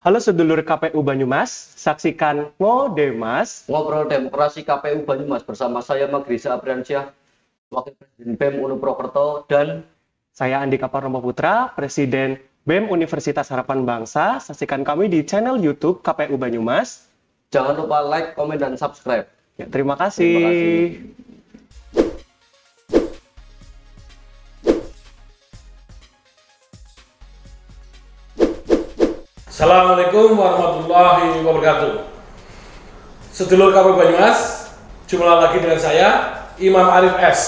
Halo sedulur KPU Banyumas, saksikan Ngodemas. Ngobrol Demokrasi KPU Banyumas bersama saya Magrisa Abriansyah, Wakil Presiden BEM Unu Prokerto dan Saya Andika Parnomo Putra, Presiden BEM Universitas Harapan Bangsa. Saksikan kami di channel YouTube KPU Banyumas. jangan lupa like, komen, dan subscribe. Ya, terima kasih. Terima kasih. Assalamualaikum warahmatullahi wabarakatuh. Sedulur KPU Banyumas, jumlah lagi dengan saya Imam Arif S,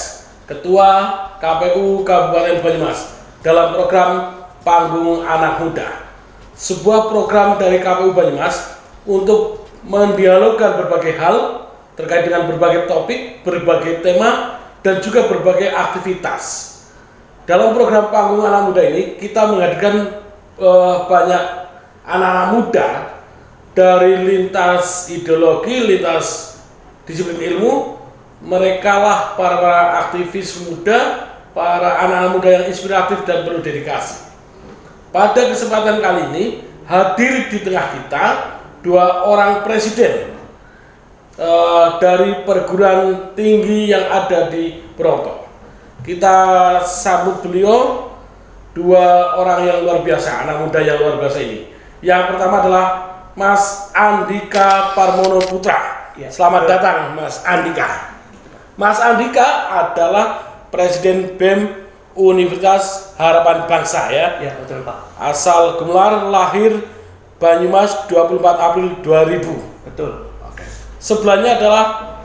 Ketua KPU Kabupaten Banyumas dalam program Panggung Anak Muda. Sebuah program dari KPU Banyumas untuk mendialogkan berbagai hal terkait dengan berbagai topik, berbagai tema, dan juga berbagai aktivitas. Dalam program Panggung Anak Muda ini, kita menghadirkan eh, banyak anak-anak muda dari lintas ideologi, lintas disiplin ilmu, mereka lah para, para aktivis muda, para anak-anak muda yang inspiratif dan penuh dedikasi. Pada kesempatan kali ini hadir di tengah kita dua orang presiden eh, dari perguruan tinggi yang ada di Broto. Kita sambut beliau dua orang yang luar biasa, anak muda yang luar biasa ini. Yang pertama adalah Mas Andika Parmono Putra. Ya. Selamat datang Mas Andika. Mas Andika adalah Presiden BEM Universitas Harapan Bangsa ya. Ya, betul Pak. Asal Gemelar, lahir Banyumas 24 April 2000. Betul. Sebelahnya adalah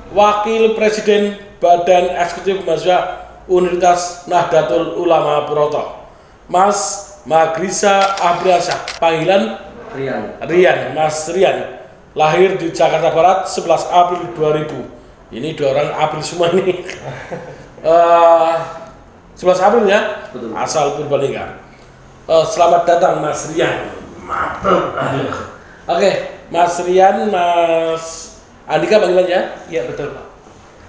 Wakil Presiden Badan Eksekutif Mahasiswa Universitas Nahdlatul Ulama Broto, Mas Magrisa Abriansyah, panggilan Rian, Rian, Mas Rian, lahir di Jakarta Barat 11 April 2000. Ini dua orang April semua nih. Eh, 11 April ya, Betul. asal Purbalingga. Eh, selamat datang Mas Rian. Mantap. Oke, Mas Rian, Mas Andika panggilannya. Ya, betul Pak.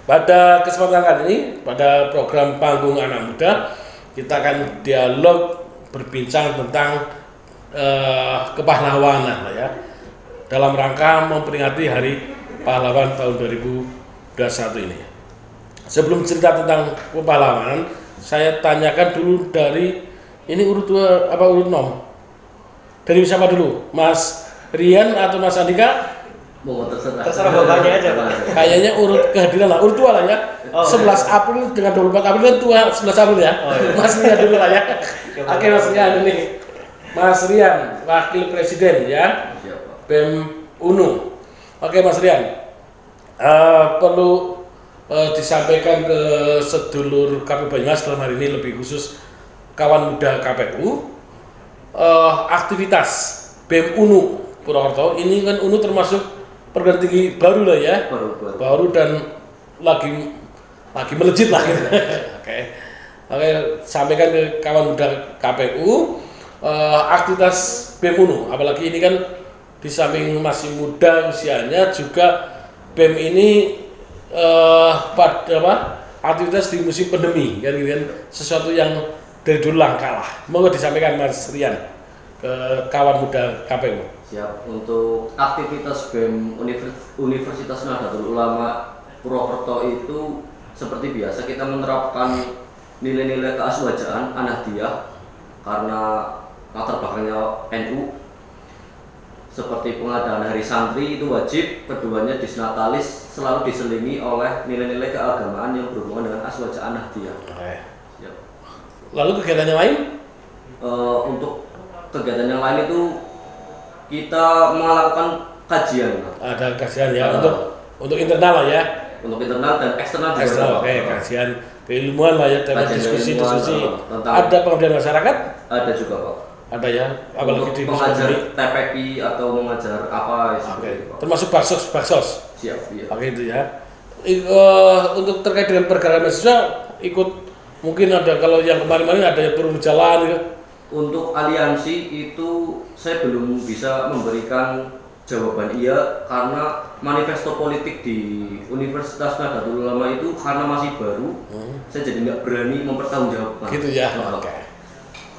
Pada kesempatan kali ini, pada program Panggung Anak Muda, kita akan dialog berbincang tentang eh, kepahlawanan lah ya. Dalam rangka memperingati Hari Pahlawan tahun 2021 ini. Sebelum cerita tentang kepahlawanan, saya tanyakan dulu dari ini urut dua apa urut nom? Dari siapa dulu? Mas Rian atau Mas Andika? mau terserah. Terserah bapaknya aja, Pak. Kayaknya urut kehadiran lah, urut tua lah ya. Oh, 11 April dengan 24 April kan tua 11 April ya. Oh, iya. Mas Rian dulu lah ya. Oke, Oke Mas Rian ini. Mas Rian, Wakil Presiden ya. BEM UNU. Oke Mas Rian, Eh, perlu eh, disampaikan ke sedulur KPU Banyumas dalam hari ini lebih khusus kawan muda KPU eh, aktivitas BEM UNU Purwokerto ini kan UNU termasuk perguruan tinggi baru lah ya Baru, baru. baru dan lagi lagi melejit lah gitu. Oke. Oke, sampaikan ke kawan muda KPU eh, aktivitas BEM UNU apalagi ini kan di samping masih muda usianya juga BEM ini eh pada apa aktivitas di musim pandemi kan gitu kan sesuatu yang dari dulu langka lah. Monggo disampaikan Mas Rian ke kawan muda KPU. Siap. Untuk aktivitas BEM Univers- Universitas Nahdlatul Ulama Purwokerto itu seperti biasa kita menerapkan nilai-nilai keaswajaan Anahdiyah karena latar belakangnya NU seperti pengadaan hari santri itu wajib, keduanya disnatalis selalu diselingi oleh nilai-nilai keagamaan yang berhubungan dengan aswajaan Nahdiyah. Oke. Siap. Lalu kegiatan yang lain? Eh, untuk kegiatan yang lain itu kita melakukan kajian. Ada kajian ya Ah. untuk untuk internal lah ya. untuk internal dan eksternal juga. Eksternal, oke, kajian keilmuan lah ya, tema diskusi diskusi. uh, Ada pengabdian masyarakat? Ada juga Pak. Ada ya, apalagi di mengajar. TPI atau mengajar apa Oke, seperti itu, termasuk baksos, baksos. Siap, iya. Oke itu ya. I- eh, untuk terkait dengan pergerakan mahasiswa ikut mungkin ada kalau yang kemarin-kemarin ada yang turun jalan gitu. Untuk aliansi itu saya belum bisa memberikan jawaban iya karena manifesto politik di Universitas Nahdlatul Ulama itu karena masih baru, saya jadi nggak berani mempertanggungjawabkan. Gitu ya. Oke.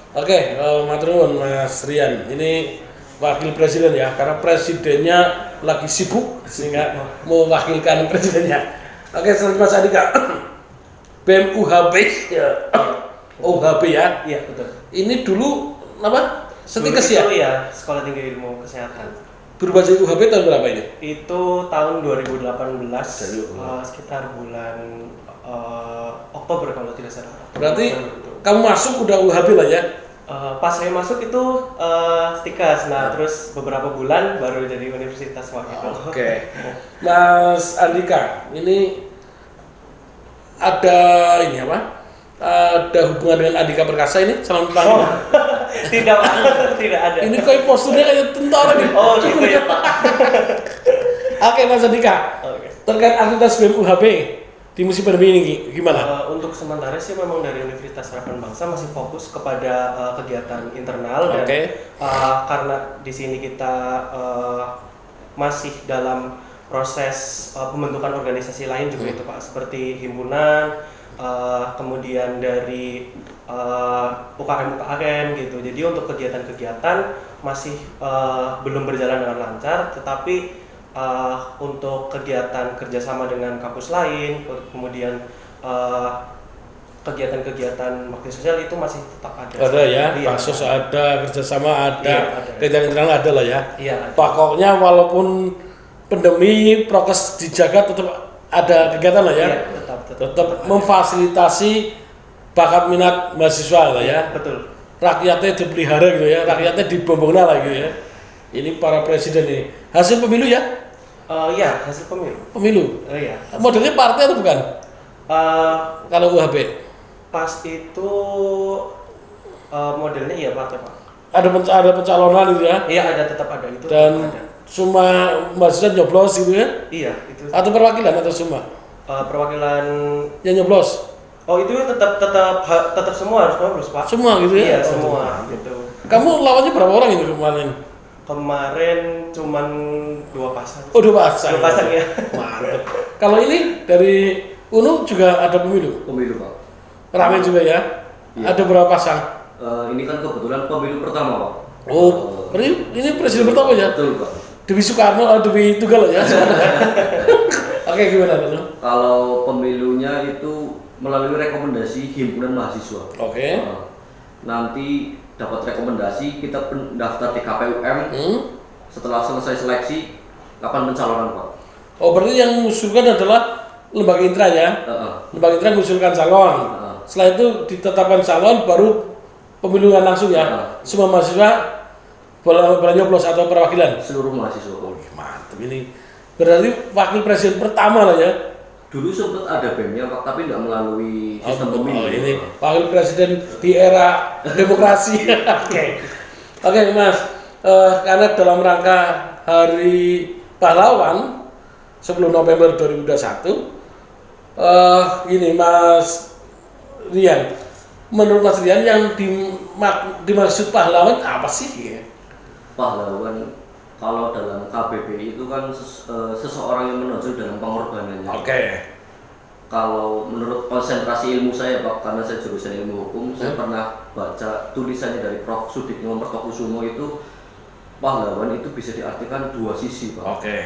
Oke, eh, matur nuwun Mas Rian. Ini wakil presiden ya karena presidennya lagi sibuk sehingga mewakilkan presidennya oke selanjutnya Mas Andika BEM UHP ya UHP ya Iya, betul. ini dulu apa Dulu ya ya, Sekolah Tinggi Ilmu Kesehatan. berubah jadi UHP tahun berapa ini Itu tahun 2018, Dari- eh, sekitar bulan eh, Oktober kalau tidak salah. berarti. Kamu masuk udah UHP lah ya Eh, pas saya masuk itu eh, Stikas, nah terus beberapa bulan baru jadi universitas waktu itu. Oke, Mas Andika, ini ada ini apa? Ada hubungan dengan Andika Perkasa ini? Salam Oh, panggilan. tidak, tidak ada. Ini kok posturnya kayak tentara nih. Oh gitu ya Pak. Oke, Mas Andika, Oke. terkait aktivitas BEM UHP di musim pandemi ini gi- gimana? Eh, untuk sementara sih memang dari Universitas Harapan Bangsa masih fokus kepada eh, kegiatan internal dan eh, karena di sini kita eh, masih dalam proses eh, pembentukan organisasi lain juga itu Pak seperti himpunan eh, kemudian dari eh, UKM UKM gitu. Jadi untuk kegiatan-kegiatan masih eh, belum berjalan dengan lancar tetapi eh, untuk kegiatan kerjasama dengan kampus lain ke- kemudian eh, kegiatan-kegiatan bakti sosial itu masih tetap ada. Ada ya, Iya. pasos ada, kerjasama ada, Iya, ada. kegiatan internal ada lah ya. Iya. ada. Pokoknya walaupun pandemi prokes dijaga tetap ada kegiatan lah ya. Iya, tetap, tetap, tetap memfasilitasi bakat minat mahasiswa lah ya Betul. rakyatnya dipelihara gitu ya rakyatnya dibombongna lah gitu ya ini para presiden ini hasil pemilu ya Eh, Iya, hasil pemilu. pemilu Oh iya. modelnya partai atau bukan Eh, kalau UHB pas itu eh, modelnya iya partai Pak. ada penc- ada pencalonan gitu ya Iya ada tetap ada itu. dan tetap ada. semua mahasiswa nyoblos gitu ya Iya itu atau perwakilan atau semua eh, perwakilan. yang nyoblos Oh itu tetap tetap ha- tetap semua harus nyoblos Pak. semua gitu ya Iya Oh, semua gitu. kamu lawannya berapa orang itu kemarin Kemarin cuman dua pasang. oh dua pasang Dua pasang ya. mantep kalau ini dari UNU juga ada pemilu Pemilu Pak. Rame juga ya. Iya. Ada berapa pasang? Eh, ini kan kebetulan pemilu pertama Pak. Oh, berarti ini presiden pertama ya? Betul Pak. Dewi Soekarno atau Dewi Tunggal ya? Oke, gimana dulu? Kalau pemilunya itu melalui rekomendasi himpunan mahasiswa. Oke. Eh, nanti dapat rekomendasi kita pendaftar di KPUM. Hmm? Setelah selesai seleksi, kapan pencalonan Pak? Oh, berarti yang mengusulkan adalah lembaga intra ya? Eh, eh. Lembaga intra mengusulkan calon. Heeh. Setelah itu ditetapkan calon, baru pemilihan langsung ya? Heeh. Semua mahasiswa boleh, nyoblos atau perwakilan? seluruh mahasiswa. Pak. Mantap ini. Berarti wakil presiden pertama lah ya? Dulu sempat ada BEM-nya Pak, tapi tidak melalui sistem Oh, pemilu. oh, ini wakil presiden di era demokrasi. Oke, oke Mas. Eh, karena dalam rangka Hari Pahlawan 10 November 2021, eh ini Mas Rian, menurut Mas Rian yang dimak- dimaksud pahlawan apa sih? Ya? Pahlawan kalau dalam KBBI itu kan ses- eh, seseorang yang menonjol dalam pengorbanannya. Oke, Kalau menurut konsentrasi ilmu saya Pak, karena saya jurusan ilmu hukum, saya pernah baca tulisannya dari Prof. Sudikno Mertokusumo itu pahlawan itu bisa diartikan dua sisi Pak. oke,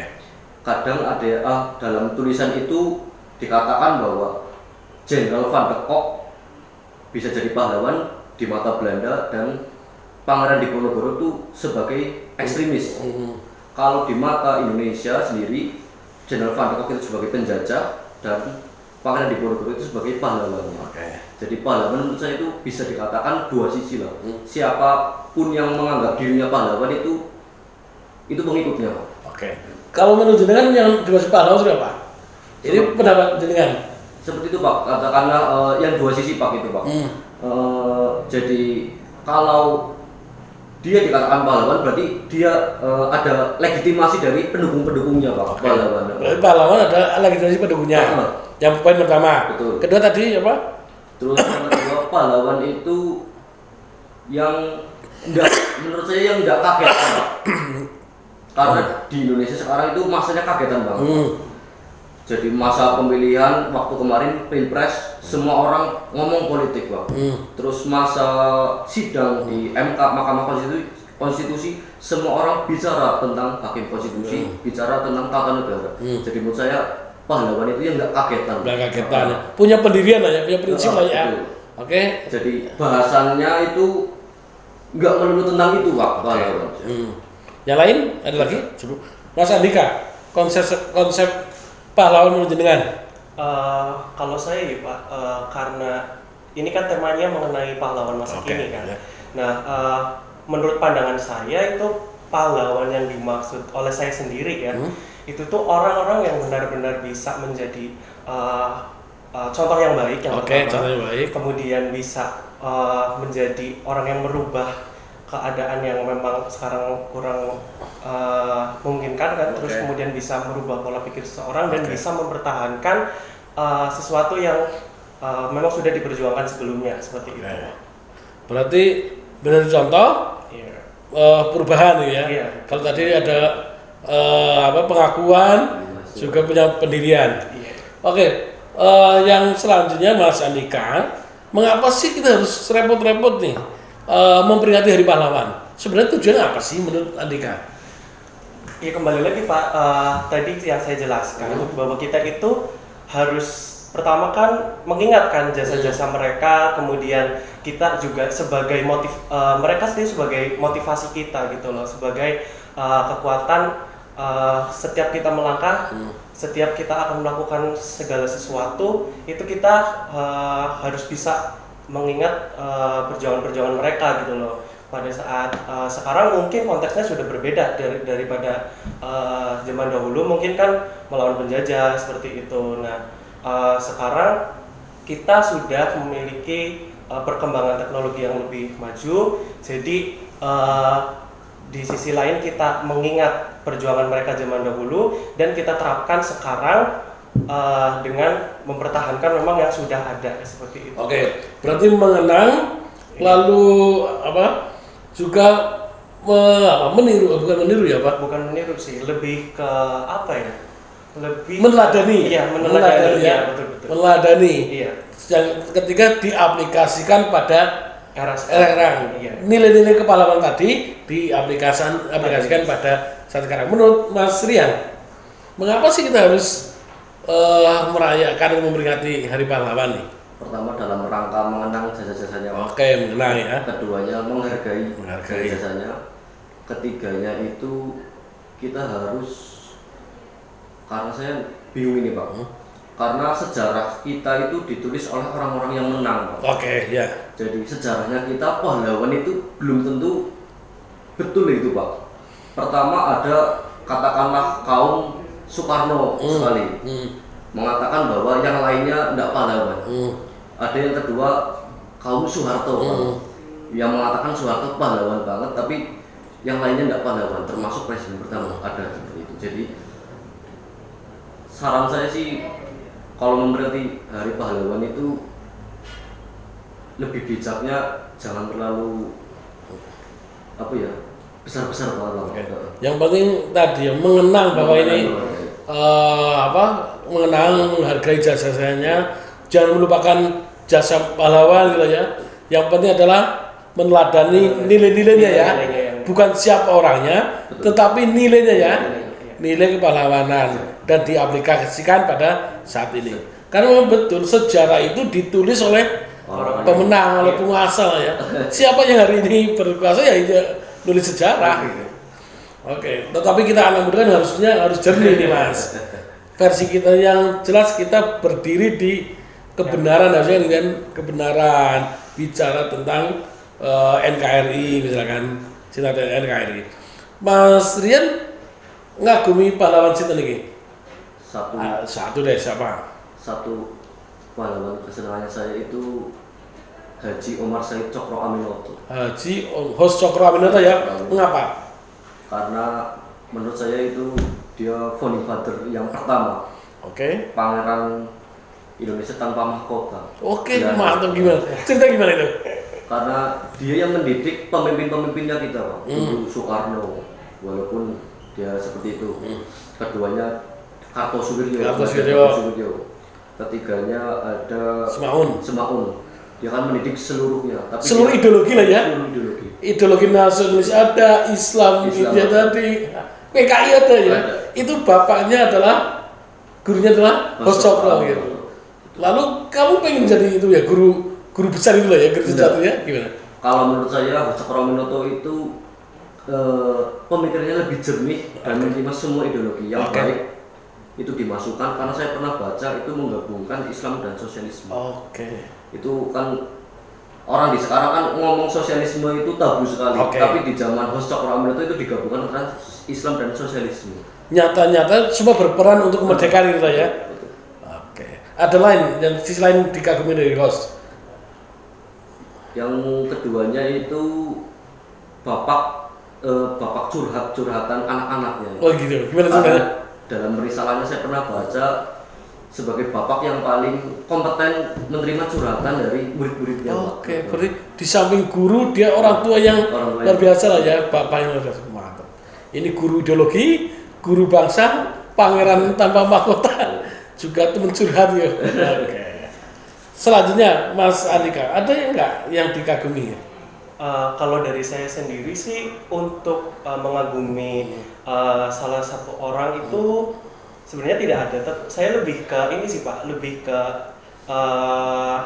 Kadang ada ah, dalam tulisan itu dikatakan bahwa Jenderal Van de Kok bisa jadi pahlawan di mata Belanda dan Pangeran Diponegoro itu sebagai ekstremis. Hmm, Kalau di mata Indonesia sendiri, Jenderal Van Kok itu sebagai penjajah dan Pangeran Diponegoro itu sebagai pahlawannya. oke. Jadi pahlawan menurut saya itu bisa dikatakan dua sisi lah. Hmm. Siapa pun yang menganggap dirinya pahlawan itu itu pengikutnya. Pak. Oke. Kalau menurut jenengan yang dimaksud pahlawan itu apa? Ini pendapat jenengan. Seperti itu Pak, katakanlah eh, yang dua sisi Pak itu Pak. Hmm. Eh, jadi kalau dia dikatakan pahlawan berarti dia eh, ada legitimasi dari pendukung-pendukungnya Pak pahlawan. Berarti pahlawan ada legitimasi pendukungnya. Heeh. Yang poin pertama. Betul. Kedua tadi apa? Terus yang kedua pahlawan itu yang enggak menurut saya yang enggak kaget Pak. Karena di Indonesia sekarang itu masanya kagetan banget. Hmm. Jadi masa pemilihan waktu kemarin pilpres semua orang ngomong politik Pak. Hmm. Terus masa sidang di MK Mahkamah Konstitusi, Konstitusi semua orang bicara tentang hakim konstitusi, bicara tentang tata negara. Hmm. Jadi menurut saya pahlawan itu yang nggak kagetan. Udah kagetan ya. Punya pendirian lah ya, punya prinsip lah ya. Betul. Oke. Jadi bahasannya itu nggak melulu tentang itu pak pahlawan. Hmm. Yang lain ada lagi? Sebelum Mas Andika, konsep konsep pahlawan menurut jenengan. Eh, kalau saya ya Pak, eh, karena ini kan temanya mengenai pahlawan masa Oke, kini kan. ya. Nah, eh, menurut pandangan saya itu pahlawan yang dimaksud oleh saya sendiri ya, Hmm. itu tuh orang-orang yang benar-benar bisa menjadi eh, eh, contoh yang baik yang Oke, pertama. contohnya baik. Kemudian bisa eh, menjadi orang yang merubah keadaan yang memang sekarang kurang eh, memungkinkan kan, terus Oke. kemudian bisa merubah pola pikir seseorang dan Oke. bisa mempertahankan eh, sesuatu yang eh, memang sudah diperjuangkan sebelumnya seperti itu. Oke. Berarti benar contoh Iya. eh, perubahan ya. Iya. Kalau tadi ada eh, apa pengakuan, juga punya pendirian. Iya. Oke, eh, yang selanjutnya Mas Andika, mengapa sih kita harus repot-repot nih eh, memperingati Hari Pahlawan? Sebenarnya tujuannya apa sih menurut Andika? Ya kembali lagi Pak, eh, tadi yang saya jelaskan Hmm. bahwa kita itu harus pertama kan mengingatkan jasa-jasa Hmm. mereka, kemudian kita juga sebagai motif eh, mereka sendiri sebagai motivasi kita gitu loh, sebagai eh, kekuatan eh, setiap kita melangkah, Hmm. setiap kita akan melakukan segala sesuatu itu kita eh, harus bisa mengingat eh, perjuangan-perjuangan mereka gitu loh. Pada saat eh, sekarang mungkin konteksnya sudah berbeda dari daripada eh, zaman dahulu. Mungkin kan melawan penjajah seperti itu. Nah eh, sekarang kita sudah memiliki eh, perkembangan teknologi yang lebih maju. Jadi eh, di sisi lain kita mengingat perjuangan mereka zaman dahulu dan kita terapkan sekarang eh, dengan mempertahankan memang yang sudah ada seperti itu. Oke, berarti mengenang lalu apa juga me- apa, meniru bukan meniru ya Pak? Bukan meniru sih, lebih ke apa ya? Lebih Meneladani. Iya, meneladani, ya. ya, betul betul. Meneladani. Iya. Yang ketika diaplikasikan pada Era sekarang Iya. nilai-nilai kepahlawanan tadi diaplikasikan aplikasikan pada saat sekarang. Menurut Mas Rian, mengapa sih kita harus eh, merayakan dan memperingati Hari Pahlawan nih? Pertama dalam rangka mengenang jasa-jasanya. Oke, mengenang ya. keduanya menghargai, Menghargai. jasanya ketiganya itu kita harus karena saya bingung ini pak Hmm. karena sejarah kita itu ditulis oleh orang-orang yang menang Oke, ya. jadi sejarahnya kita pahlawan itu belum tentu betul itu pak pertama ada katakanlah kaum Soekarno Hmm. sekali Hmm. mengatakan bahwa yang lainnya tidak pahlawan Hmm. ada yang kedua kaum Soeharto. Hmm. yang mengatakan Soeharto pahlawan banget tapi yang lainnya tidak pahlawan termasuk presiden pertama ada seperti itu jadi saran saya sih kalau memperingati hari pahlawan itu lebih bijaknya jangan terlalu apa ya besar besar banget lah Oke. Pak. Yang penting tadi ya mengenang bahwa ini eh, apa mengenang menghargai jasa-jasanya jangan melupakan jasa pahlawan gitu ya. Yang penting adalah meneladani nilai-nilainya ya. Nilai-nilainya yang- bukan siapa orangnya tetapi nilainya ya. Nilainya, nilai kepahlawanan dan diaplikasikan pada saat ini. Karena memang betul sejarah itu ditulis oleh Orang- pemenang oleh Iya. penguasa ya. Siapa yang hari ini berkuasa ya itu nulis sejarah. Gitu. Oke, tetapi kita anak muda kan harusnya harus jernih nih mas. Versi kita yang jelas kita berdiri di kebenaran harusnya dengan kebenaran bicara tentang eh, NKRI misalkan cinta NKRI. Mas Rian ngagumi pahlawan cinta nih. satu Ah, satu deh siapa? satu pahlawan kesenangannya saya itu Haji Omar Said Cokro Aminoto Haji Host Cokro Aminoto ya. Mengapa? Karena menurut saya itu dia founding father yang pertama Oke. pangeran Indonesia tanpa mahkota Oke, Ya. mantap gimana? Cerita gimana itu? karena dia yang mendidik pemimpin-pemimpinnya kita Pak Hmm. Soekarno walaupun dia seperti itu keduanya Kartosuwiryo Kartosuwiryo. Kartosuwiryo. ketiganya ada Semaun. Semaun dia kan mendidik seluruhnya tapi Seluruh dia- ideologi lah ya. seluruh ideologi ideologi nasionalis ada, Islam, Islam itu ada. tadi, PKI ada ya. Ada. Itu bapaknya adalah gurunya adalah Bos Cokro gitu. Lalu kamu pengen jadi itu ya guru guru besar itu lah ya guru sejati ya gimana? Kalau menurut saya Cokroaminoto itu eh, pemikirannya lebih jernih dan menerima semua ideologi yang Oke. baik itu dimasukkan karena saya pernah baca itu menggabungkan Islam dan sosialisme. Oke. Itu kan orang di sekarang kan ngomong sosialisme itu tabu sekali, Oke. tapi di zaman Hos Cokroaminoto itu digabungkan antara Islam dan sosialisme. Nyata-nyata semua berperan untuk kemerdekaan itu ya. Oke. Ada lain yang sisi lain dikagumi dari Ros. Yang keduanya itu bapak eh, bapak curhat curhatan anak-anaknya. Oh gitu. Gimana sebenarnya? dalam risalahnya saya pernah baca sebagai bapak yang paling kompeten menerima curhatan dari murid-muridnya. Oke, berarti di samping guru dia orang tua yang Orang luar biasa lah ya, bapak yang luar biasa. Mantap. Ini guru ideologi, guru bangsa, pangeran tanpa mahkota, juga teman curhat ya. Oke. Selanjutnya, Mas Andika, ada yang enggak yang dikagumi? Eh, kalau dari saya sendiri sih untuk eh, mengagumi eh, salah satu orang itu sebenarnya tidak ada. Saya lebih ke ini sih pak, lebih ke eh,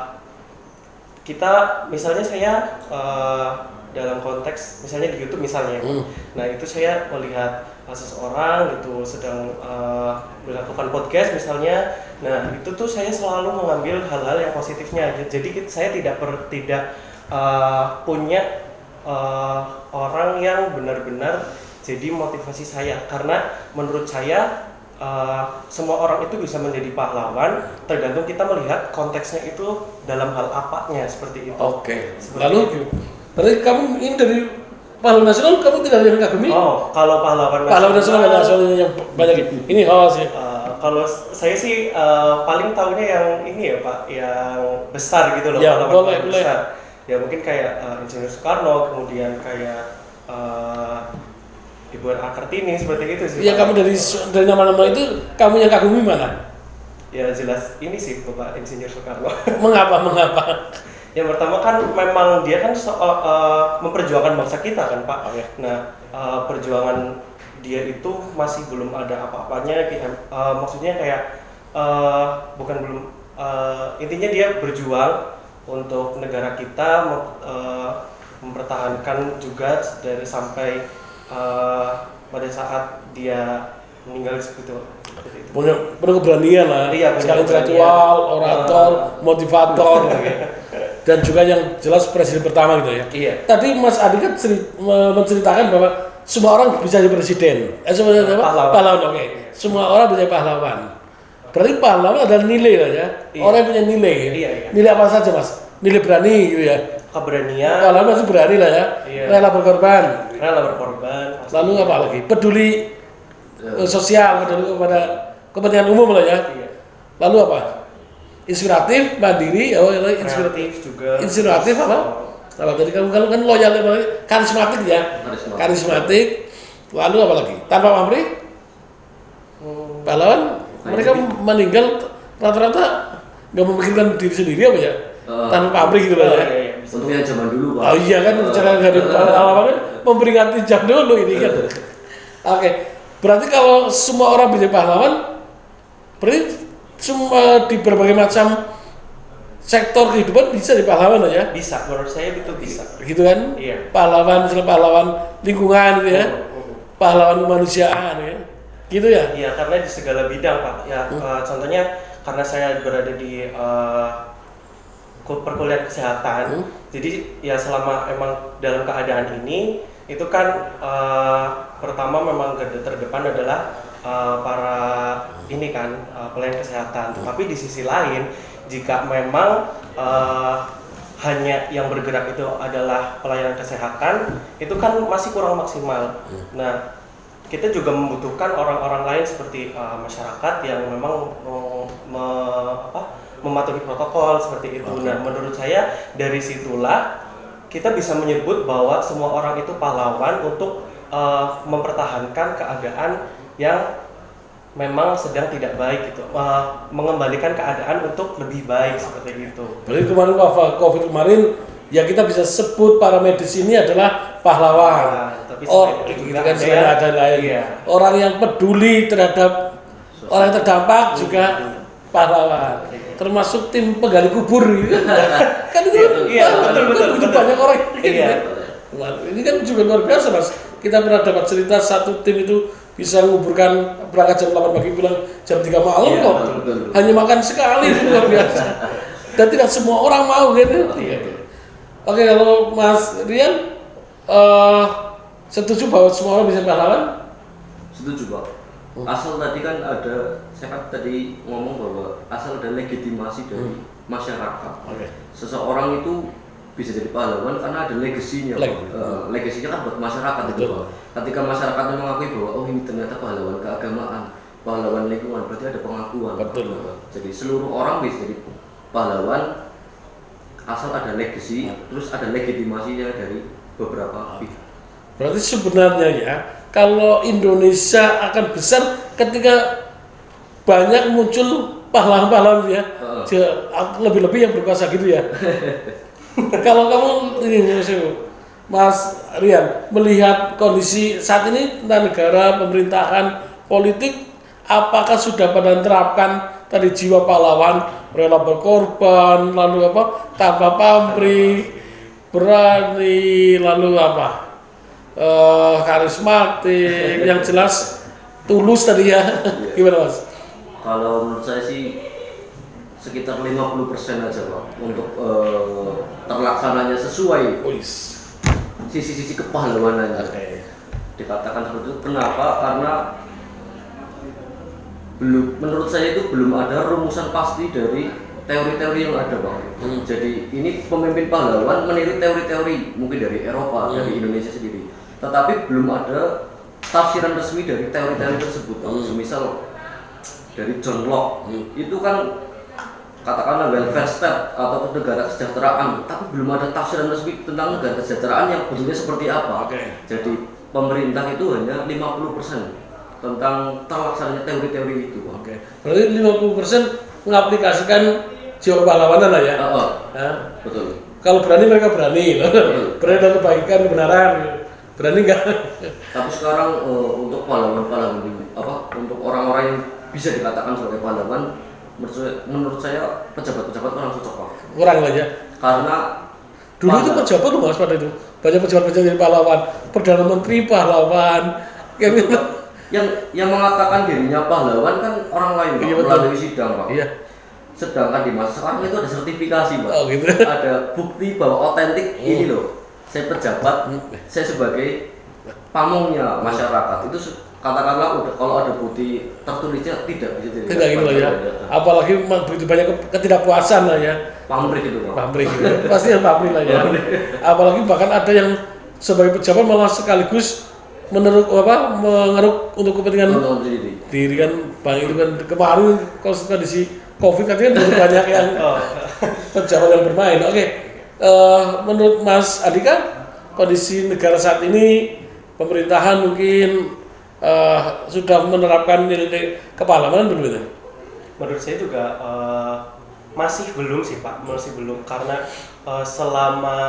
kita misalnya saya eh, dalam konteks misalnya di YouTube misalnya, Hmm. nah itu saya melihat eh, seseorang gitu sedang eh, melakukan podcast misalnya, nah itu tuh saya selalu mengambil hal-hal yang positifnya. Jadi saya tidak per, tidak eh, punya eh, orang yang benar-benar jadi motivasi saya karena menurut saya eh, semua orang itu bisa menjadi pahlawan tergantung kita melihat konteksnya itu dalam hal apanya seperti itu. Oke. Seperti Lalu, itu. berarti kamu ini dari pahlawan nasional kamu tidak ada yang kagumi? Oh, kalau pahlawan Pahlawan nasional nasional yang banyak. Ini host ya. Eh, kalau s- saya sih eh, paling tahunya yang ini ya Pak, yang besar gitu loh, Ya, pahlawan boleh, paling boleh. besar. Ya mungkin kayak eh, Insinyur Soekarno, kemudian kayak Ibu R.A. Kartini seperti itu sih. Ya Pak. kamu dari dari nama-nama itu kamu yang kagumi mana? Ya jelas ini sih Bapak Insinyur Soekarno. Mengapa? Mengapa? yang pertama kan memang dia kan so- eh, memperjuangkan bangsa kita kan Pak. Oke. Nah eh, perjuangan dia itu masih belum ada apa-apanya. Eh, maksudnya kayak eh, bukan belum eh, intinya dia berjuang untuk negara kita eh, mempertahankan juga dari sampai eh, pada saat dia meninggal seperti itu. Punya penuh keberanian lah Iya, punya sekali intelektual orator Ah. motivator gitu. dan juga yang jelas presiden pertama gitu ya Iya. tadi Mas Adi kan ceri- me- menceritakan bahwa semua orang bisa jadi presiden eh, semua apa? Pahlawan. pahlawan oke semua orang bisa jadi pahlawan berarti pahlawan adalah nilai lah ya Iya. orang yang punya nilai ya. Iya, iya. nilai apa saja Mas nilai berani gitu ya Keberanian, pahlawan masih berani lah ya Iya. rela berkorban rela berkorban. lalu apa lagi peduli eh, sosial peduli kepada kepentingan umum lah ya Iya. Lalu apa? Inspiratif, mandiri, oh, oh, inspiratif. kreatif juga Inspiratif apa? Apa tadi kamu kalau kan loyal, karismatik ya. Karismatik. Karismatik. Lalu apa lagi? Tanpa pamrih, Hmm, pahlawan mereka meninggal rata-rata nggak memikirkan diri sendiri apa ya? Eh, Tanpa pamrih gitu oh, lah ya. Untuk yang zaman dulu pak. Oh iya kan cara dari pahlawan kan memperingati jam dulu ini kan. Oke, berarti kalau semua orang bisa pahlawan, berarti semua di berbagai macam sektor kehidupan bisa di pahlawan ya, bisa menurut saya itu bisa gitu kan? Iya. Pahlawan, misalnya pahlawan lingkungan gitu ya, Oh, oh, oh. pahlawan kemanusiaan ya, gitu ya. Iya karena di segala bidang pak ya eh, contohnya karena saya berada di eh, ku- perkuliahan kesehatan. Hmm. jadi ya selama emang dalam keadaan ini itu kan eh, pertama memang garda terdepan adalah eh, para ini kan eh, pelayan kesehatan. Tapi di sisi lain jika memang eh, hanya yang bergerak itu adalah pelayanan kesehatan itu kan masih kurang maksimal. Nah kita juga membutuhkan orang-orang lain seperti uh, masyarakat yang memang mau- me- apa, mematuhi protokol seperti itu. Nah, menurut saya dari situlah kita bisa menyebut bahwa semua orang itu pahlawan untuk uh, mempertahankan keadaan yang memang sedang tidak baik gitu, Uh, mengembalikan keadaan untuk lebih baik seperti itu. Berarti kemarin COVID kemarin ya kita bisa sebut para medis ini adalah pahlawan. Nah, tapi oh, kan yang- ada lain. Iya. Orang yang peduli terhadap orang yang terdampak juga pahlawan. Termasuk tim penggali kubur gitu. kan itu Iya, kan betul, betul, begitu betul. banyak orang Iya. gitu. Wah, ini kan juga luar biasa mas. Kita pernah dapat cerita satu tim itu bisa menguburkan berangkat jam 8 pagi pulang jam 3 malam Iya, kok. betul, betul, betul. Hanya makan sekali itu luar biasa. Dan tidak semua orang mau gitu. Iya. Oke kalau Mas Rian eh setuju bahwa semua orang bisa pahlawan? Setuju Pak. Asal tadi kan ada, saya kan tadi ngomong bahwa asal ada legitimasi dari masyarakat. Oke. Seseorang itu bisa jadi pahlawan karena ada legasinya. Leg- Eh, legasinya kan buat masyarakat Betul. Pak. Ketika masyarakatnya mengakui bahwa oh ini ternyata pahlawan keagamaan, pahlawan lingkungan, berarti ada pengakuan. Pak. Betul. Jadi seluruh orang bisa jadi pahlawan asal ada legasi, terus ada legitimasinya dari beberapa pihak. Berarti sebenarnya ya kalau Indonesia akan besar ketika banyak muncul pahlawan-pahlawan ya, lebih-lebih yang berkuasa gitu ya. kalau kamu ini Mas Rian melihat kondisi saat ini tentang negara pemerintahan politik apakah sudah pada menerapkan tadi jiwa pahlawan rela berkorban lalu apa tanpa pamrih berani lalu apa eh karismatik yang jelas tulus tadi ya gimana mas Kalau menurut saya sih sekitar 50% aja Pak untuk eh, terlaksananya sesuai sisi-sisi kepahlawanannya. Dikatakan seperti itu kenapa? Karena belum menurut saya itu belum ada rumusan pasti dari teori-teori yang ada Pak. Hmm. Jadi ini pemimpin pahlawan meniru teori-teori mungkin dari Eropa, Hmm. dari Indonesia sendiri. Tetapi belum ada tafsiran resmi dari teori-teori tersebut. Pak. Hmm. Semisal dari John Locke Hmm. itu kan katakanlah welfare state atau negara kesejahteraan, tapi belum ada tafsiran resmi tentang negara kesejahteraan yang bentuknya seperti apa. Oke. Jadi pemerintah itu hanya 50% tentang terlaksananya teori-teori itu. Oke. Berarti 50% mengaplikasikan jiwa pahlawanan lah ya. Ah, ah, Nah, betul. kalau berani mereka berani, berani dalam kebaikan kebenaran. Berani nggak? Tapi sekarang eh, untuk pahlawan-pahlawan ini, apa untuk orang-orang yang bisa dikatakan sebagai pahlawan, menurut saya, pejabat-pejabat kurang cocok Pak. Kurang lah ya. Karena Dulu itu pahlawan- pejabat loh mas pada itu. Banyak pejabat-pejabat jadi pahlawan. Perdana Menteri pahlawan. Yang yang mengatakan dirinya pahlawan kan orang lain Pak, Iya, betul. melalui sidang Pak. Iya. Sedangkan di masa sekarang itu ada sertifikasi Pak. Oh, gitu. Ada bukti bahwa otentik ini loh. Saya pejabat, Hmm. saya sebagai pamongnya masyarakat itu katakanlah udah kalau ada bukti tertulisnya tidak bisa jadi Tidak gitu ya. Apalagi memang begitu banyak ke- ketidakpuasan lah ya. pamrih gitu Pak. pamrih gitu. pasti yang pamrih lah ya apalagi bahkan ada yang sebagai pejabat malah sekaligus meneruk apa mengeruk untuk kepentingan diri kan bang itu kan kemarin kalau kondisi covid katanya kan banyak yang Oh, pejabat yang bermain oke eh, menurut Mas Andika kondisi negara saat ini pemerintahan mungkin eh, sudah menerapkan nilai kepahlawanan belum itu menurut saya juga eh, masih belum sih Pak, masih belum karena eh, selama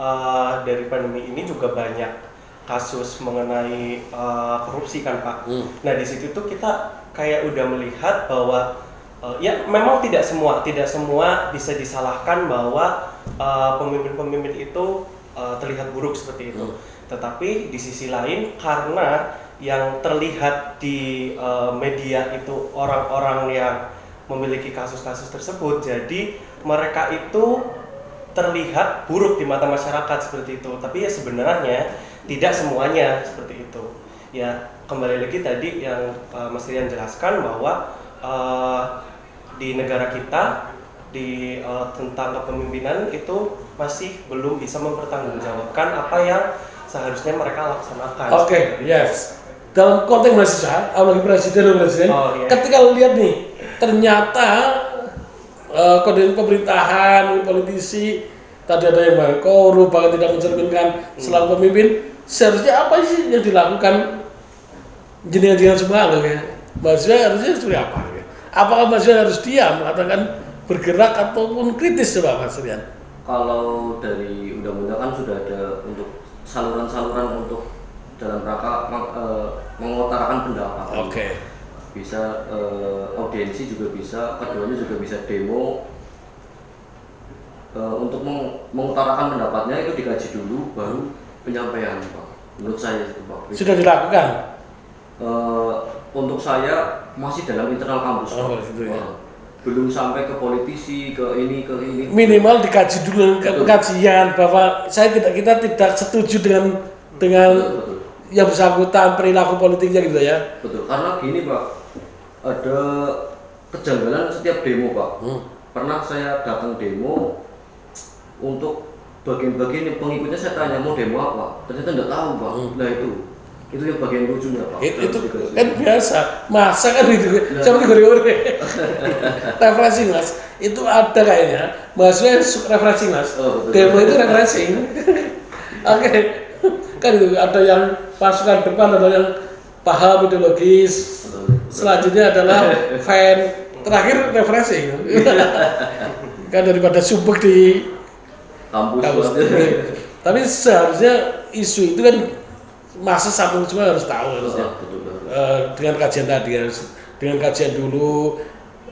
eh, dari pandemi ini juga banyak kasus mengenai eh, korupsi kan Pak. Hmm. Nah di situ tuh kita kayak udah melihat bahwa eh, ya memang tidak semua tidak semua bisa disalahkan bahwa eh, pemimpin-pemimpin itu eh, terlihat buruk seperti itu. Tetapi di sisi lain karena yang terlihat di eh, media itu orang-orang yang memiliki kasus-kasus tersebut, jadi mereka itu terlihat buruk di mata masyarakat seperti itu. Tapi ya sebenarnya tidak semuanya seperti itu. Ya kembali lagi tadi yang uh, Mas Rian jelaskan bahwa uh, di negara kita di uh, tentang kepemimpinan itu masih belum bisa mempertanggungjawabkan apa yang seharusnya mereka laksanakan. Oke, yes. Dalam konteks mahasiswa, apalagi presiden dan presiden, Oh, iya. ketika lihat nih, ternyata eh, kode pemerintahan, politisi, tadi ada yang bahkan korup, bahkan tidak mencerminkan selalu pemimpin, seharusnya apa sih yang dilakukan jenengan-jenengan semua loh ya? Mahasiswa harusnya seperti apa? Apakah mahasiswa harus diam, atau kan bergerak ataupun kritis coba Mas Rian? kalau dari undang-undang kan sudah ada untuk saluran-saluran untuk dalam rangka meng- eh, mengutarakan pendapat. Oke. Bisa eh, audiensi juga bisa, keduanya juga bisa demo. Eh, untuk meng- mengutarakan pendapatnya itu dikaji dulu, baru penyampaian, Pak. Menurut saya itu, Pak. Sudah dilakukan. Eh, untuk saya masih dalam internal kampus. Oh, gitu ya. Belum sampai ke politisi, ke ini, ke ini. Minimal dikaji dulu ke pengkajian bahwa saya tidak kita tidak setuju dengan dengan Betul, betul. yang bersangkutan perilaku politiknya gitu ya. Betul, karena gini Pak, ada kejanggalan setiap demo Pak. Hmm. Pernah saya datang demo untuk bagian-bagian pengikutnya saya tanya mau demo apa, ternyata nggak tahu Pak. Nah itu, itu yang bagian lucunya Pak. Itu, kan biasa, masa kan itu Nah. seperti gore-gore. refreshing mas, itu ada kayaknya. Mahasiswa yang suka refreshing mas. Oh, betul. Demo itu refreshing. Oke, kan itu ada yang pasukan depan, ada yang paham ideologis. Selanjutnya adalah fan, terakhir refreshing. kan daripada sumpek di Kampus, kampus. Tapi seharusnya isu itu kan masa satu semua harus tahu harusnya. Oh, betul, betul. Eh, dengan kajian tadi harus dengan kajian dulu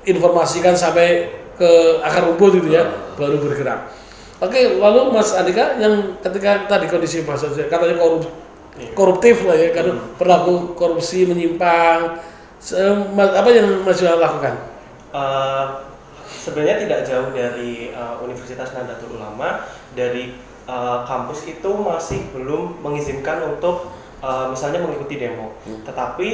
informasikan sampai ke akar rumput gitu ya baru bergerak. Oke lalu Mas Andika yang ketika tadi kondisi bahasa katanya korup, koruptif lah ya kan perilaku korupsi menyimpang. Apa yang Mas Johan lakukan? Eh, sebenarnya tidak jauh dari eh, Universitas Nahdlatul Ulama dari eh, kampus itu masih belum mengizinkan untuk eh, misalnya mengikuti demo. Tetapi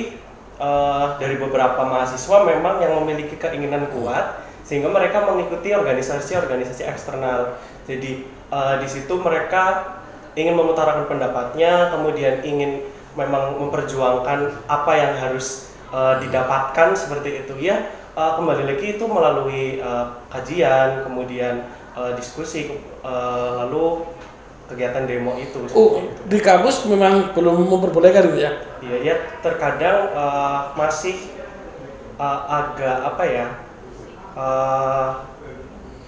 eh, dari beberapa mahasiswa memang yang memiliki keinginan kuat sehingga mereka mengikuti organisasi-organisasi eksternal. Jadi eh, di situ mereka ingin mengutarakan pendapatnya kemudian ingin memang memperjuangkan apa yang harus eh, didapatkan seperti itu. Ya eh, kembali lagi itu melalui eh, kajian kemudian eh, diskusi eh, lalu kegiatan demo itu oh itu. di kampus memang belum memperbolehkan gitu ya? Iya ya terkadang eh, masih eh, agak apa ya eh,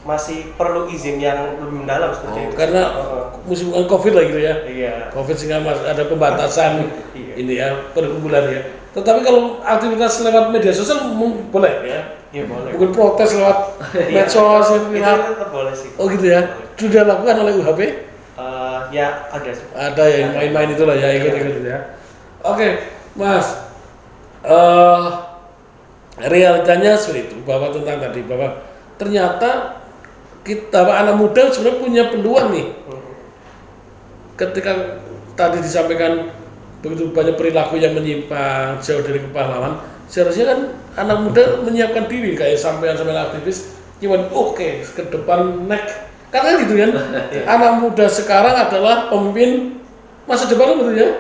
masih perlu izin yang lebih mendalam seperti Oh, itu. karena Heeh. musim covid lah gitu ya? Iya. Covid sehingga ada pembatasan Iya. ini ya perkumpulan ya. Tetapi kalau aktivitas lewat media sosial boleh ya? Iya boleh. Mungkin protes lewat Iya. medsos ya, itu ya. tetap boleh sih. Oh gitu ya? Sudah dilakukan oleh UHP ya ada sih. Ada yang main-main itulah ya ikut-ikut itu ya. Oke mas. Eh realitanya seperti itu. Bahwa tentang tadi bahwa ternyata kita anak muda sebenarnya punya peluang nih. Ketika tadi disampaikan begitu banyak perilaku yang menyimpang jauh dari kepahlawan seharusnya kan anak muda menyiapkan diri kayak sampean sampean aktivis cuman oke ke depan next katanya gitu kan anak muda sekarang adalah pemimpin masa depan betul ya.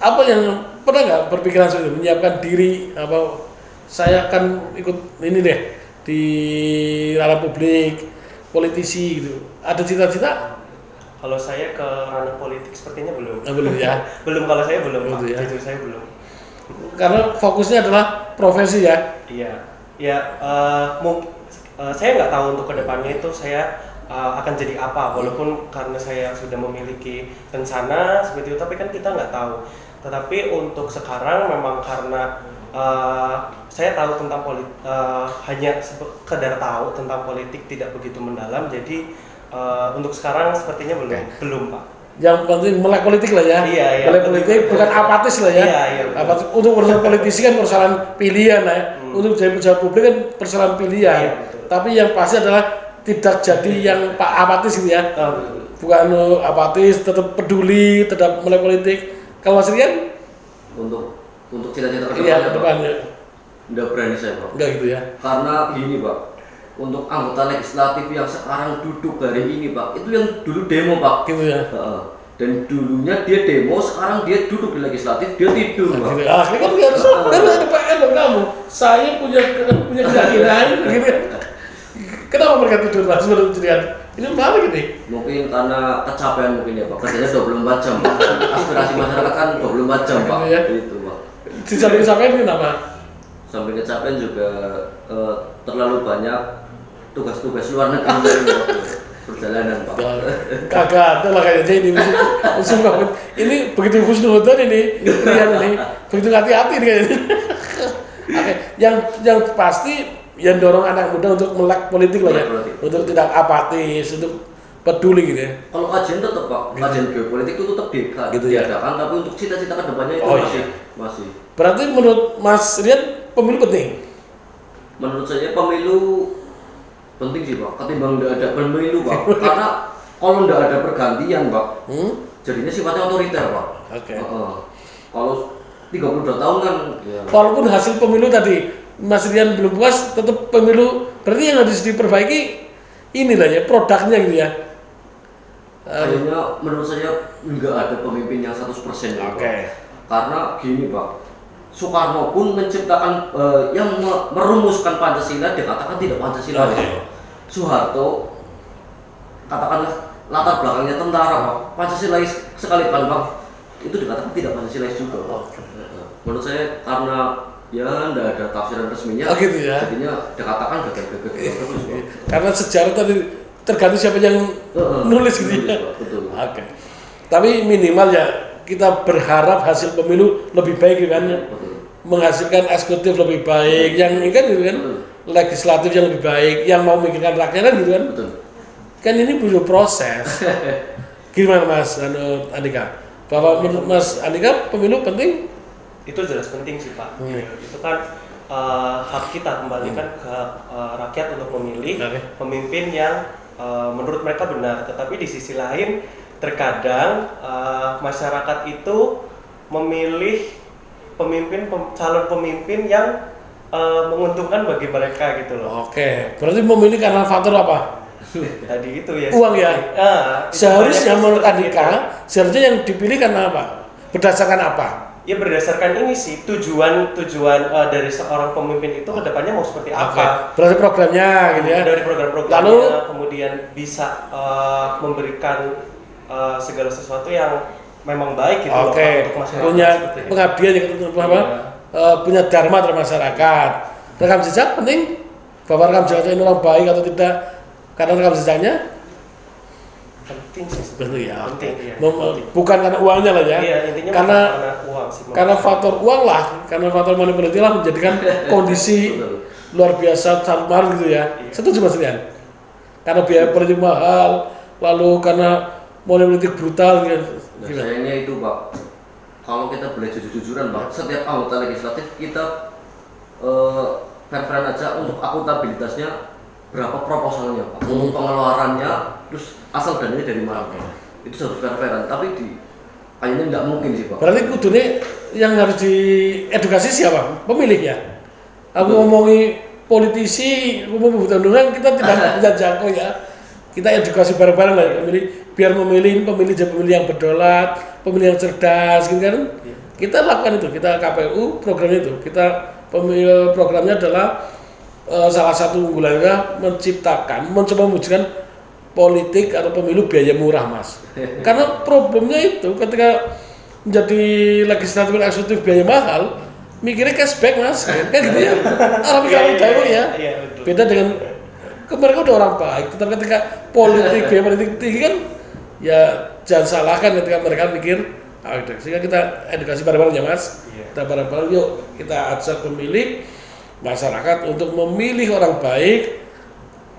Apa yang pernah nggak berpikiran seperti itu? Menyiapkan diri apa saya akan ikut ini deh di ranah publik politisi gitu. Ada cita-cita? Kalau saya ke ranah politik sepertinya belum. Nah, belum ya? Belum kalau saya belum Belum ya. jujur saya belum. Karena fokusnya adalah profesi ya? Iya, ya eh, mung- eh, saya nggak tahu untuk ke depannya itu saya eh, akan jadi apa, walaupun karena saya sudah memiliki rencana seperti itu, tapi kan kita nggak tahu. Tetapi untuk sekarang memang karena eh, saya tahu tentang politik, hanya sekedar tahu tentang politik tidak begitu mendalam, jadi eh, untuk sekarang sepertinya belum, belum pak. yang penting melek politik lah ya Iya, iya. melek politik bukan apatis lah ya Iya, iya, apatis untuk urusan politisi kan persoalan pilihan lah ya untuk jadi pejabat publik kan persoalan pilihan Hmm. Iya. Tapi yang pasti adalah tidak jadi yang pak apatis gitu ya Ah, bukan apatis tetap peduli tetap melek politik kalau Mas Rian Untuk untuk cita-cita ke iya depannya, nggak berani saya Pak. enggak gitu ya Karena gini Pak, untuk anggota legislatif yang sekarang duduk hari ini Pak, itu yang dulu demo Pak. gitu ya. Dan dulunya dia demo, sekarang dia duduk di legislatif, dia tidur Nah, Pak. gitu. Ah, ini kan harus harus ada dong kamu. Saya punya punya keyakinan, gitu. Kenapa mereka tidur mas menurut Rian? Ini menarik ini. Mungkin karena kecapean mungkin ya Pak, kerjanya 24 jam. Aspirasi masyarakat kan 24 jam Pak. Ya. Itu Pak. Di samping sampai kenapa? Sampai kecapean juga eh, terlalu banyak tugas-tugas luar negeri. Perjalanan pak Kagak ada lah kayaknya ini banget. Ini begitu husnudon ini, Rian ini begitu hati-hati nih kayaknya. Oke, yang yang pasti yang dorong anak muda untuk melek politik lah ya, politik. untuk tidak apatis, untuk peduli gitu ya. kalau kajian tetap pak kajian geopolitik itu tetap di, Gitu ya. diadakan tapi untuk cita-cita ke depannya itu Oh, masih iya. masih Berarti menurut Mas Rian pemilu penting. menurut saya pemilu penting sih pak ketimbang tidak ada pemilu pak karena kalau tidak ada pergantian pak Hmm? jadinya sifatnya otoriter pak Oke. Heeh. kalau 32 tahun kan ya, Walaupun hasil pemilu tadi Mas Rian belum puas, tetap pemilu berarti yang harus diperbaiki inilah ya produknya gitu ya. Kayaknya menurut saya nggak ada pemimpin yang 100% ya, Oke. Pak. karena gini pak Soekarno pun menciptakan eh, yang me- merumuskan Pancasila dikatakan tidak Pancasila Oke. ya. Soeharto katakanlah latar belakangnya tentara pak Pancasilais sekali kan pak itu dikatakan tidak Pancasilais juga pak menurut saya karena ya tidak ada tafsiran resminya Oh, gitu ya. jadinya dikatakan gagal-gagal terus pak Karena sejarah tadi tergantung siapa yang nulis gitu Nulis, ya. Betul. Oke. Tapi minimal ya kita berharap hasil pemilu lebih baik gitu kan. Betul. Menghasilkan eksekutif lebih baik, yang ini kan gitu kan. Betul. Legislatif yang lebih baik, yang mau memikirkan rakyat kan gitu kan. betul Kan ini butuh proses. Gimana Mas anu, Andika? Bahwa menurut Mas Andika pemilu penting? Itu jelas penting sih pak Hmm. itu kan eh, hak kita kembalikan ke eh, rakyat untuk memilih Oke. pemimpin yang eh, menurut mereka benar tetapi di sisi lain terkadang eh, masyarakat itu memilih pemimpin pem- calon pemimpin yang eh, menguntungkan bagi mereka gitu loh Oke, berarti memilih karena faktor apa? tadi itu ya Uang ya? itu Seharusnya menurut Andika, seharusnya yang dipilih karena apa? Berdasarkan apa? Ya berdasarkan ini sih tujuan tujuan eh, dari seorang pemimpin itu ke depannya mau seperti Oke, apa. berarti programnya gitu ya. Dari program-programnya Lalu- kemudian bisa eh, memberikan eh, segala sesuatu yang memang baik gitu loh, Pak, untuk masyarakat. punya pengabdian yang apa? Iya. eh, punya dharma terhadap masyarakat. Rekam jejak penting. Bahwa rekam jejak ini orang baik atau tidak karena rekam jejaknya penting sih Penting sebenarnya. ya. Penting iya. Mem- Penting. bukan karena uangnya lah ya. Iya, intinya karena uang sih. karena faktor uang lah, karena faktor manipulatif lah menjadikan kondisi luar biasa mahal gitu ya. Iya. Setuju Mas Rian? Karena biaya politik mahal, lalu karena politik brutal gitu. Nah, Gimana? sayangnya itu Pak, kalau kita boleh jujur-jujuran Pak, setiap anggota legislatif kita eh fair-fairan aja untuk akuntabilitasnya berapa proposalnya Pak, Hmm. untuk pengeluarannya, terus asal dananya dari mana Itu harus fair-fairan, tapi di kayaknya nggak mungkin sih Pak. Berarti kudune yang harus diedukasi siapa? Pemilih ya. Aku ngomongi politisi, ngomong undang kita tidak bisa jago ya. Kita edukasi bareng-bareng lah ya, pemilih biar memilih pemilih jadi pemilih yang berdolat, pemilih yang cerdas gitu kan. Kita lakukan itu, kita KPU program itu. Kita pemilih programnya adalah eh, salah satu unggulannya menciptakan, mencoba mewujudkan politik atau pemilu biaya murah mas. Karena problemnya itu ketika menjadi legislatif dan eksekutif biaya mahal, mikirnya cashback mas, kan gitu ya. Orang mikir orang iya, Jawa iya, ya. iya. Beda dengan mereka udah orang baik, tetapi ketika politik biaya politik tinggi kan, ya jangan salahkan ketika mereka mikir, ah, udah. sehingga kita edukasi bareng-bareng ya mas. Iya. Kita bareng-bareng yuk kita ajak pemilih masyarakat untuk memilih orang baik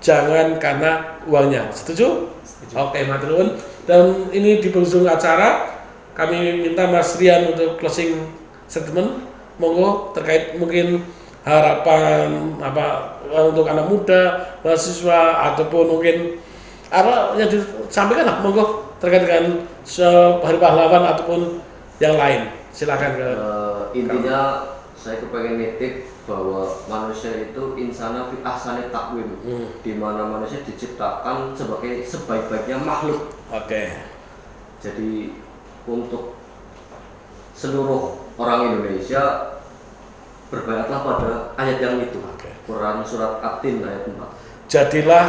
jangan karena uangnya. Setuju? Oke, matur nuwun. Dan ini di penghujung acara kami minta Mas Rian untuk closing statement. Monggo terkait mungkin harapan apa untuk anak muda, mahasiswa ataupun mungkin apa yang disampaikan lah monggo terkait dengan hari pahlawan ataupun yang lain. Silakan ke Eh, intinya saya kepengen nitip bahwa manusia itu insana fi ahsani takwim Hmm. di mana manusia diciptakan sebagai sebaik-baiknya makhluk Oke. jadi untuk seluruh orang Indonesia berbayatlah pada ayat yang itu Oke. Quran surat At-Tin ayat 4 Jadilah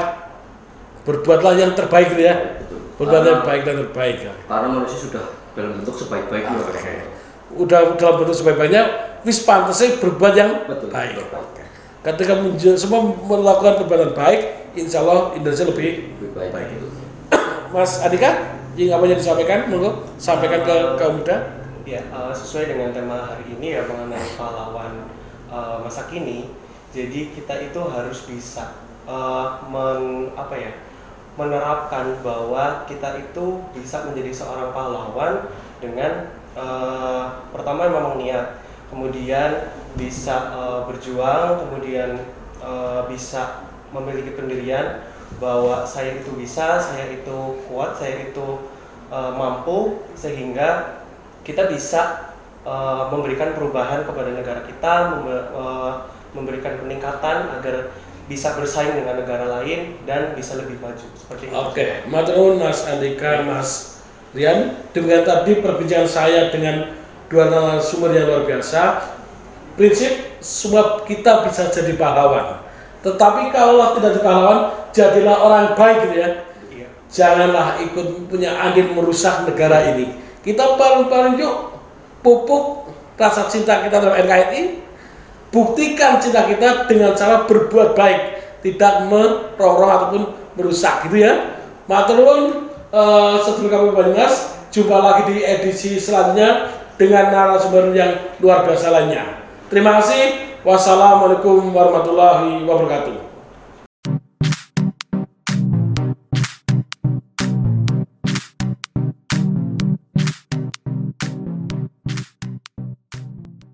berbuatlah yang terbaik ya. Betul. Berbuat yang baik dan terbaik ya. karena manusia sudah dalam bentuk sebaik-baiknya Oke. Udah dalam bentuk sebaik-baiknya, wis pantasnya berbuat yang Betul, baik. betul. Ketika semua melakukan perbuatan baik, insya Allah Indonesia lebih lebih baik, baik. Mas Andika, yang apa yang disampaikan, monggo sampaikan ke kaum muda. Ya, eh, sesuai dengan tema hari ini ya mengenai pahlawan eh, masa kini. Jadi kita itu harus bisa eh, men, apa ya, menerapkan bahwa kita itu bisa menjadi seorang pahlawan dengan eh, pertama memang niat, kemudian bisa eh, berjuang, kemudian eh, bisa memiliki pendirian bahwa saya itu bisa, saya itu kuat, saya itu eh, mampu sehingga kita bisa uh, memberikan perubahan kepada negara kita, mem- uh, memberikan peningkatan agar bisa bersaing dengan negara lain dan bisa lebih maju seperti itu. Oke, maturnuwun Mas Andika, Mas Rian. Dengan tadi perbincangan saya dengan dua narasumber yang luar biasa, prinsip semua kita bisa jadi pahlawan. Tetapi kalau tidak jadi pahlawan, jadilah orang baik gitu ya. Iya. Janganlah ikut punya andil merusak negara ini. Kita bareng-bareng yuk pupuk rasa cinta kita terhadap NKRI. Buktikan cinta kita dengan cara berbuat baik, tidak merongrong ataupun merusak gitu ya. Matur eh, sebelum kami Banyumas, jumpa lagi di edisi selanjutnya dengan narasumber yang luar biasa lainnya. Terima kasih. Wassalamualaikum warahmatullahi wabarakatuh.